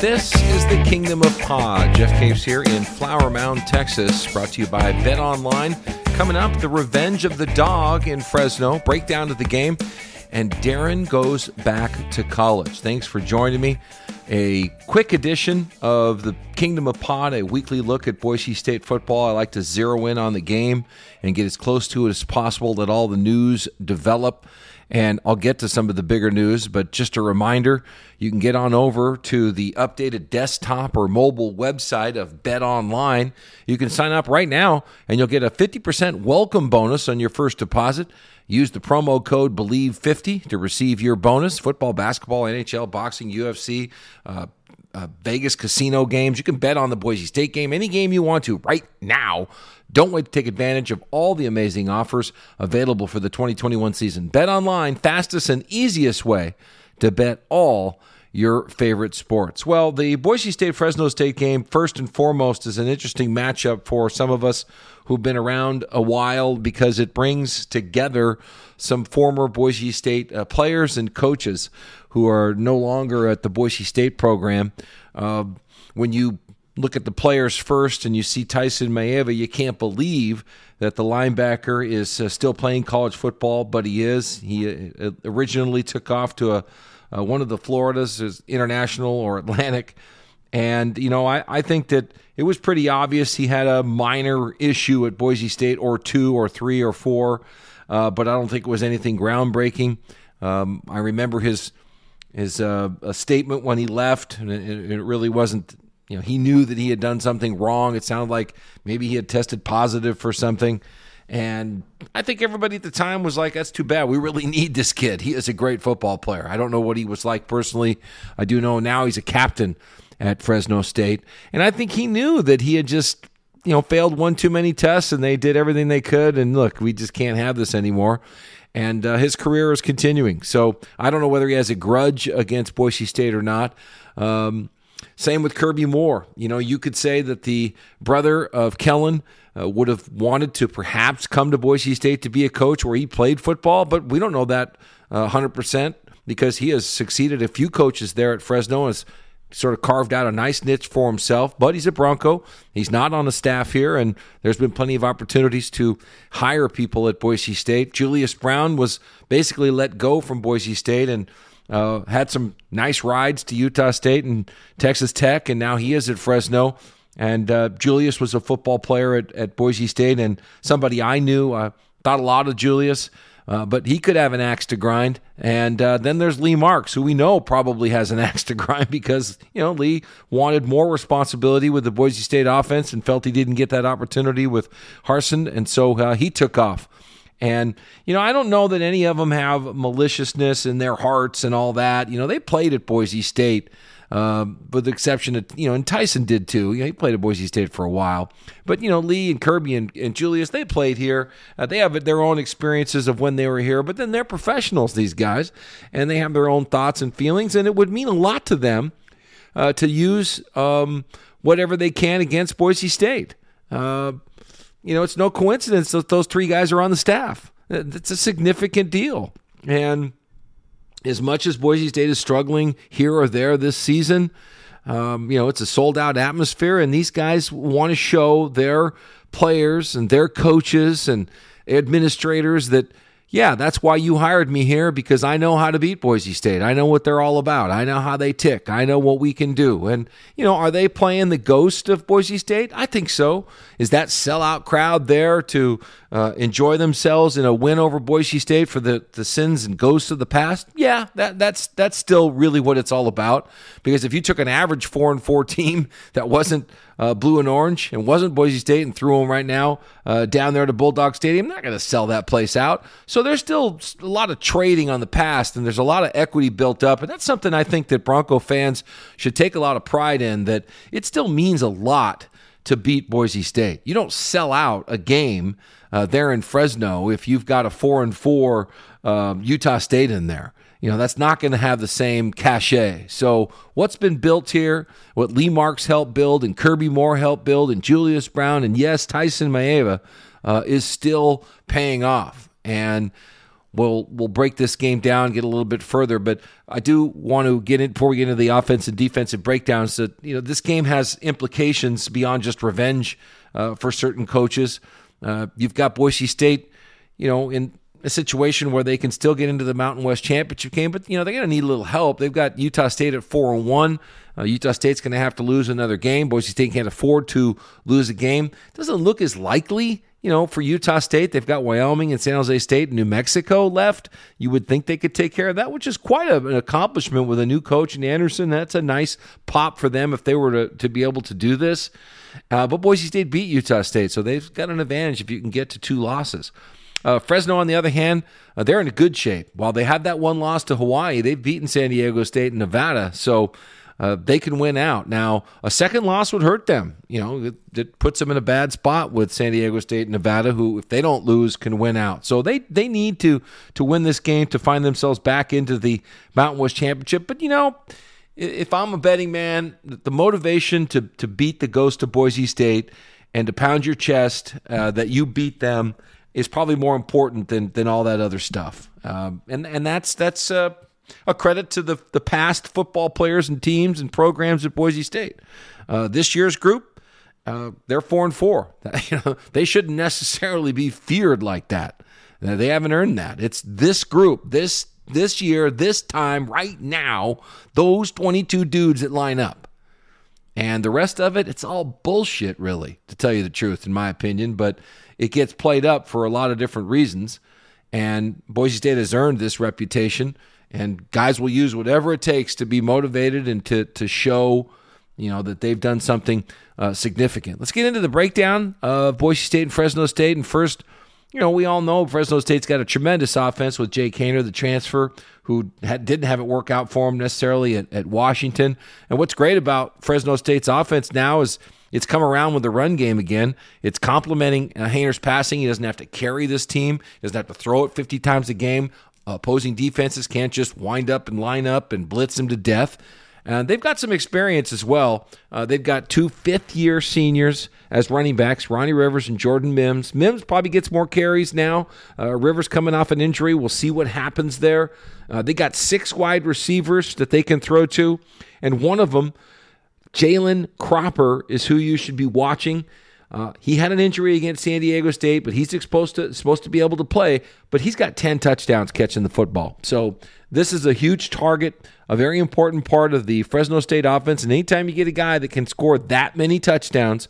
This is the Kingdom of Pod. Jeff Caves here in Flower Mound, Texas, brought to you by Bet Online. Coming up, the revenge of the dog in Fresno, breakdown of the game, and Darren goes back to college. Thanks for joining me. A quick edition of the Kingdom of Pod, a weekly look at Boise State football. I like to zero in on the game and get as close to it as possible, let all the news develop and I'll get to some of the bigger news, but just a reminder you can get on over to the updated desktop or mobile website of Bet Online. You can sign up right now and you'll get a 50% welcome bonus on your first deposit. Use the promo code BELIEVE50 to receive your bonus. Football, basketball, NHL, boxing, UFC, uh, uh, Vegas casino games. You can bet on the Boise State game, any game you want to right now. Don't wait to take advantage of all the amazing offers available for the 2021 season. Bet online, fastest and easiest way to bet all your favorite sports. Well, the Boise State Fresno State game, first and foremost, is an interesting matchup for some of us who've been around a while because it brings together some former Boise State uh, players and coaches who are no longer at the Boise State program. Uh, when you look at the players first and you see Tyson Maeva, you can't believe that the linebacker is uh, still playing college football, but he is. He uh, originally took off to a uh, one of the Floridas, international or Atlantic, and you know I, I think that it was pretty obvious he had a minor issue at Boise State or two or three or four, uh, but I don't think it was anything groundbreaking. Um, I remember his his uh, statement when he left, and it, it really wasn't you know, he knew that he had done something wrong. It sounded like maybe he had tested positive for something. And I think everybody at the time was like, that's too bad. We really need this kid. He is a great football player. I don't know what he was like personally. I do know now he's a captain at Fresno State. And I think he knew that he had just, you know, failed one too many tests and they did everything they could. And look, we just can't have this anymore. And uh, his career is continuing. So I don't know whether he has a grudge against Boise State or not. Um, same with Kirby Moore. You know, you could say that the brother of Kellen uh, would have wanted to perhaps come to Boise State to be a coach where he played football, but we don't know that uh, 100% because he has succeeded a few coaches there at Fresno and has sort of carved out a nice niche for himself, but he's a Bronco. He's not on the staff here, and there's been plenty of opportunities to hire people at Boise State. Julius Brown was basically let go from Boise State and uh, had some nice rides to Utah State and Texas Tech, and now he is at Fresno. And uh, Julius was a football player at, at Boise State and somebody I knew. I thought a lot of Julius, uh, but he could have an axe to grind. And uh, then there's Lee Marks, who we know probably has an axe to grind because, you know, Lee wanted more responsibility with the Boise State offense and felt he didn't get that opportunity with Harsin. And so uh, he took off. And, you know, I don't know that any of them have maliciousness in their hearts and all that. You know, they played at Boise State. um, with the exception of, you know, and Tyson did too. You know, he played at Boise State for a while. But, you know, Lee and Kirby and, and Julius, they played here. Uh, they have their own experiences of when they were here, but then they're professionals, these guys, and they have their own thoughts and feelings, and it would mean a lot to them uh, to use um, whatever they can against Boise State. Uh, you know, it's no coincidence that those three guys are on the staff. It's a significant deal. And as much as Boise State is struggling here or there this season, um, you know, it's a sold out atmosphere, and these guys want to show their players and their coaches and administrators that yeah, that's why you hired me here because I know how to beat Boise State. I know what they're all about. I know how they tick. I know what we can do. And, you know, are they playing the ghost of Boise State? I think so. Is that sellout crowd there to uh, enjoy themselves in a win over Boise State for the, the sins and ghosts of the past? Yeah, that, that's that's still really what it's all about. Because if you took an average four and four team that wasn't uh, blue and orange and wasn't Boise State and threw them right now uh, down there to Bulldog Stadium, not going to sell that place out. So there's still a lot of trading on the past, and there's a lot of equity built up, and that's something I think that Bronco fans should take a lot of pride in. That it still means a lot to beat Boise State. You don't sell out a game uh, there in Fresno if you've got a four and four uh, Utah State in there. You know, that's not going to have the same cachet. So, what's been built here, what Lee Marks helped build, and Kirby Moore helped build, and Julius Brown, and yes, Tyson Maeva, uh, is still paying off. And we'll we'll break this game down, get a little bit further. But I do want to get in before we get into the offensive and defensive breakdowns. That you know, this game has implications beyond just revenge uh, for certain coaches. Uh, you've got Boise State, you know, in a situation where they can still get into the Mountain West Championship game, but you know they're going to need a little help. They've got Utah State at four and one. Uh, Utah State's going to have to lose another game. Boise State can't afford to lose a game. Doesn't look as likely, you know, for Utah State. They've got Wyoming and San Jose State and New Mexico left. You would think they could take care of that, which is quite a, an accomplishment with a new coach in Anderson. That's a nice pop for them if they were to, to be able to do this. Uh, but Boise State beat Utah State, so they've got an advantage if you can get to two losses. Uh, Fresno, on the other hand, uh, they're in good shape. While they had that one loss to Hawaii, they've beaten San Diego State and Nevada, so uh, they can win out. Now, a second loss would hurt them. You know, it, it, puts them in a bad spot with San Diego State and Nevada, who, if they don't lose, can win out. So they they need to to win this game to find themselves back into the Mountain West Championship. But you know if I'm a betting man, the motivation to to beat the ghost of Boise State and to pound your chest uh, that you beat them is probably more important than than all that other stuff. Um, and and that's that's uh, a credit to the the past football players and teams and programs at Boise State. Uh, this year's group, uh, they're four and four. you know, they shouldn't necessarily be feared like that. They haven't earned that. It's this group, this this year, this time, right now, those 22 dudes that line up. And the rest of it, it's all bullshit, really, to tell you the truth, in my opinion. But it gets played up for a lot of different reasons. And Boise State has earned this reputation. And guys will use whatever it takes to be motivated and to, to show, you know, that they've done something uh, significant. Let's get into the breakdown of Boise State and Fresno State. And first, you know, we all know Fresno State's got a tremendous offense with Jake Haener, the transfer, who had, didn't have it work out for him necessarily at, at Washington. And what's great about Fresno State's offense now is it's come around with the run game again. It's complementing uh, Haener's passing. He doesn't have to carry this team. He doesn't have to throw it 50 times a game. Opposing defenses can't just wind up and line up and blitz him to death. Uh, they've got some experience as well. Uh, they've got two fifth year seniors as running backs, Ronnie Rivers and Jordan Mims. Mims probably gets more carries now. Uh, Rivers coming off an injury. We'll see what happens there. Uh, they got six wide receivers that they can throw to, and one of them, Jalen Cropper, is who you should be watching. Uh, he had an injury against San Diego State, but he's supposed to supposed to be able to play. But he's got ten touchdowns catching the football. So this is a huge target, a very important part of the Fresno State offense. And anytime you get a guy that can score that many touchdowns,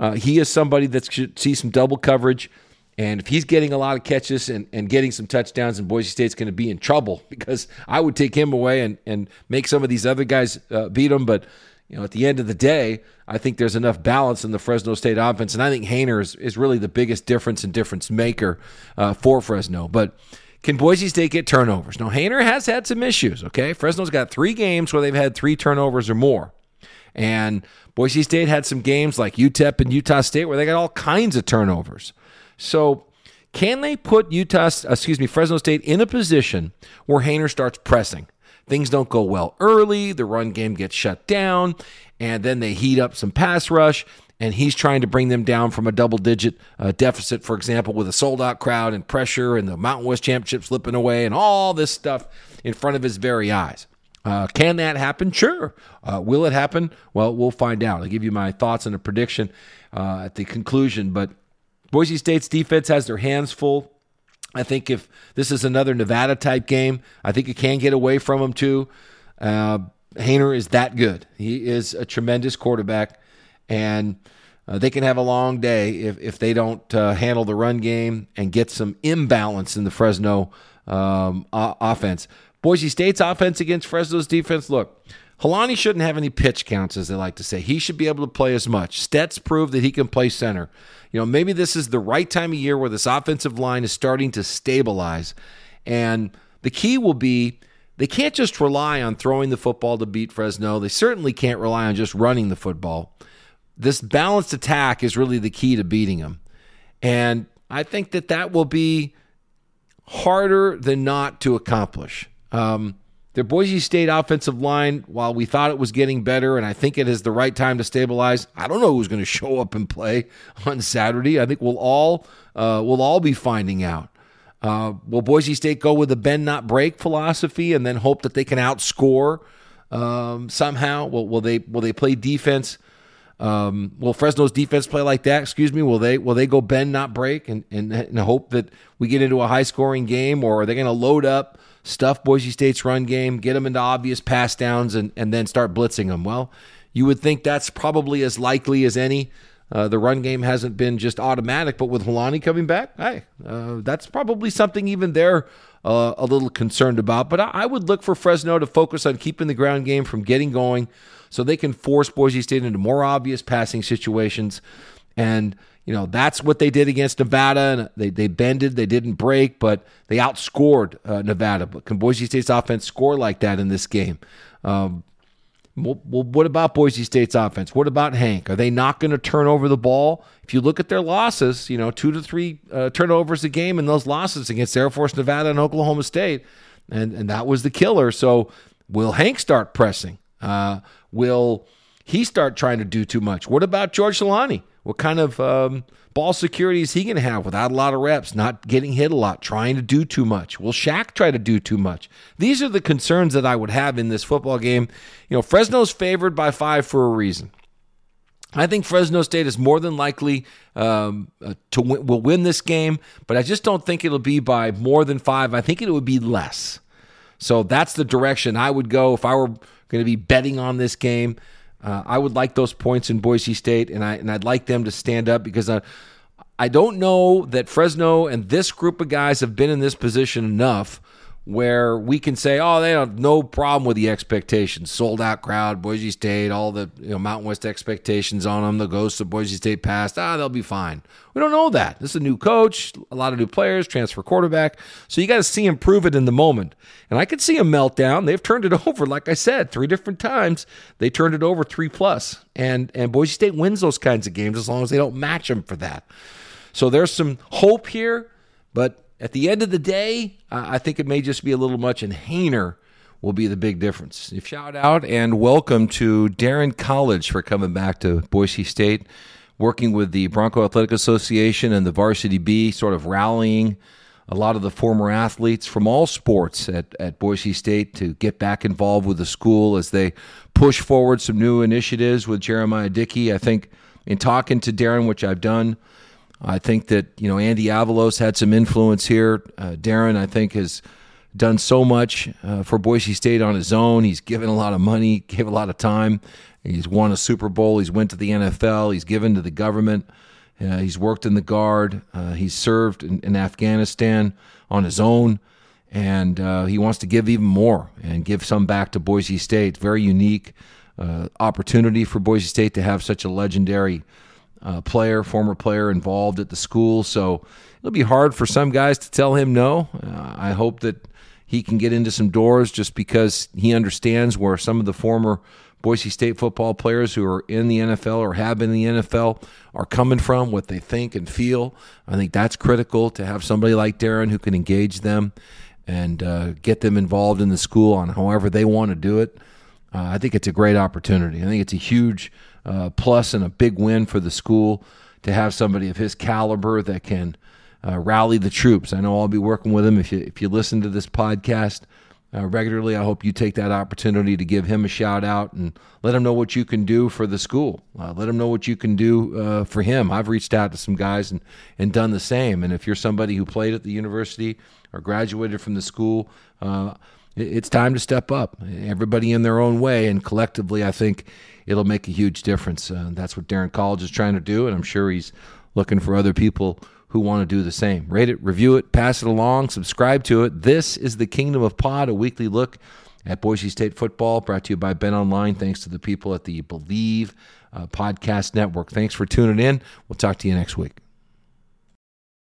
uh, he is somebody that should see some double coverage. And if he's getting a lot of catches and, and getting some touchdowns, and Boise State's going to be in trouble because I would take him away and, and make some of these other guys uh, beat him. But you know, at the end of the day, I think there's enough balance in the Fresno State offense, and I think Haener is, is really the biggest difference and difference maker uh, for Fresno. But can Boise State get turnovers? Now, Haener has had some issues, okay? Fresno's got three games where they've had three turnovers or more. And Boise State had some games like UTEP and Utah State where they got all kinds of turnovers. So, can they put Utah, excuse me, Fresno State in a position where Haener starts pressing? Things don't go well early, the run game gets shut down, and then they heat up some pass rush and he's trying to bring them down from a double digit uh, deficit, for example, with a sold out crowd and pressure and the Mountain West Championship slipping away and all this stuff in front of his very eyes. Uh, can that happen? Sure. Uh, will it happen? Well, we'll find out. I'll give you my thoughts and a prediction uh, at the conclusion. But Boise State's defense has their hands full. I think if this is another Nevada type game, I think you can get away from them too. Uh, Haener is that good. He is a tremendous quarterback and uh, they can have a long day if, if they don't uh, handle the run game and get some imbalance in the Fresno um, o- offense. Boise State's offense against Fresno's defense. Look, Holani shouldn't have any pitch counts, as they like to say. He should be able to play as much. Stetz proved that he can play center. You know, maybe this is the right time of year where this offensive line is starting to stabilize. And the key will be they can't just rely on throwing the football to beat Fresno. They certainly can't rely on just running the football this balanced attack is really the key to beating them. And I think that that will be harder than not to accomplish. Um, the Boise State offensive line, while we thought it was getting better, and I think it is the right time to stabilize, I don't know who's going to show up and play on Saturday. I think we'll all uh, we'll all be finding out. Uh, will Boise State go with the bend not break philosophy and then hope that they can outscore um, somehow? Will, will they will they play defense um, will Fresno's defense play like that? Excuse me. Will they will they go bend not break and, and, and hope that we get into a high scoring game, or are they going to load up, stuff Boise State's run game, get them into obvious pass downs, and and then start blitzing them? Well, you would think that's probably as likely as any. Uh, the run game hasn't been just automatic, but with Holani coming back, hey, uh, that's probably something even they're uh, a little concerned about. But I, I would look for Fresno to focus on keeping the ground game from getting going so they can force Boise State into more obvious passing situations. And, you know, that's what they did against Nevada. And they, they bended, they didn't break, but they outscored uh, Nevada. But can Boise State's offense score like that in this game? Um, well, what about Boise State's offense? What about Hank? Are they not going to turn over the ball? If you look at their losses, you know, two to three uh, turnovers a game in those losses against Air Force, Nevada, and Oklahoma State, and and that was the killer. So, will Hank start pressing? Uh, will he start trying to do too much? What about George Holani? What kind of um, ball security is he going to have without a lot of reps, not getting hit a lot, trying to do too much? Will Shaq try to do too much? These are the concerns that I would have in this football game. You know, Fresno's favored by five for a reason. I think Fresno State is more than likely um, uh, to win, will win this game, but I just don't think it'll be by more than five. I think it would be less. So that's the direction I would go if I were going to be betting on this game. Uh, I would like those points in Boise State, and I and I'd like them to stand up because I, I don't know that Fresno and this group of guys have been in this position enough where we can say, oh, they have no problem with the expectations. Sold out crowd, Boise State, all the you know, Mountain West expectations on them. The ghosts of Boise State passed. Ah, they'll be fine. We don't know that. This is a new coach, a lot of new players, transfer quarterback. So you got to see him prove it in the moment. And I could see a meltdown. They've turned it over, like I said, three different times. They turned it over three plus. And and Boise State wins those kinds of games as long as they don't match them for that. So there's some hope here, but at the end of the day, I think it may just be a little much, and Haener will be the big difference. Shout out and welcome to Daryn Colledge for coming back to Boise State, working with the Bronco Athletic Association and the Varsity B, sort of rallying a lot of the former athletes from all sports at, at Boise State to get back involved with the school as they push forward some new initiatives with Jeremiah Dickey. I think in talking to Darren, which I've done, I think that you know Andy Avalos had some influence here. Uh, Daryn, I think, has done so much uh, for Boise State on his own. He's given a lot of money, gave a lot of time. He's won a Super Bowl. He's went to the NFL. He's given to the government. Uh, he's worked in the guard. Uh, he's served in, in, Afghanistan on his own, and uh, he wants to give even more and give some back to Boise State. Very unique uh, opportunity for Boise State to have such a legendary uh, player, former player involved at the school. So it'll be hard for some guys to tell him no. Uh, I hope that he can get into some doors just because he understands where some of the former Boise State football players who are in the NFL or have been in the NFL are coming from, what they think and feel. I think that's critical to have somebody like Daryn who can engage them and uh, get them involved in the school on however they want to do it. Uh, I think it's a great opportunity. I think it's a huge uh, plus and a big win for the school to have somebody of his caliber that can uh, rally the troops. I know I'll be working with him. If you if you listen to this podcast uh, regularly, I hope you take that opportunity to give him a shout out and let him know what you can do for the school. Uh, let him know what you can do uh, for him. I've reached out to some guys and and done the same. And if you're somebody who played at the university or graduated from the school uh, it's time to step up. Everybody in their own way, and collectively, I think it'll make a huge difference. Uh, that's what Daryn Colledge is trying to do, and I'm sure he's looking for other people who want to do the same. Rate it, review it, pass it along, subscribe to it. This is the Kingdom of Pod, a weekly look at Boise State football, brought to you by Bet Online. Thanks to the people at the Believe uh, Podcast Network. Thanks for tuning in. We'll talk to you next week.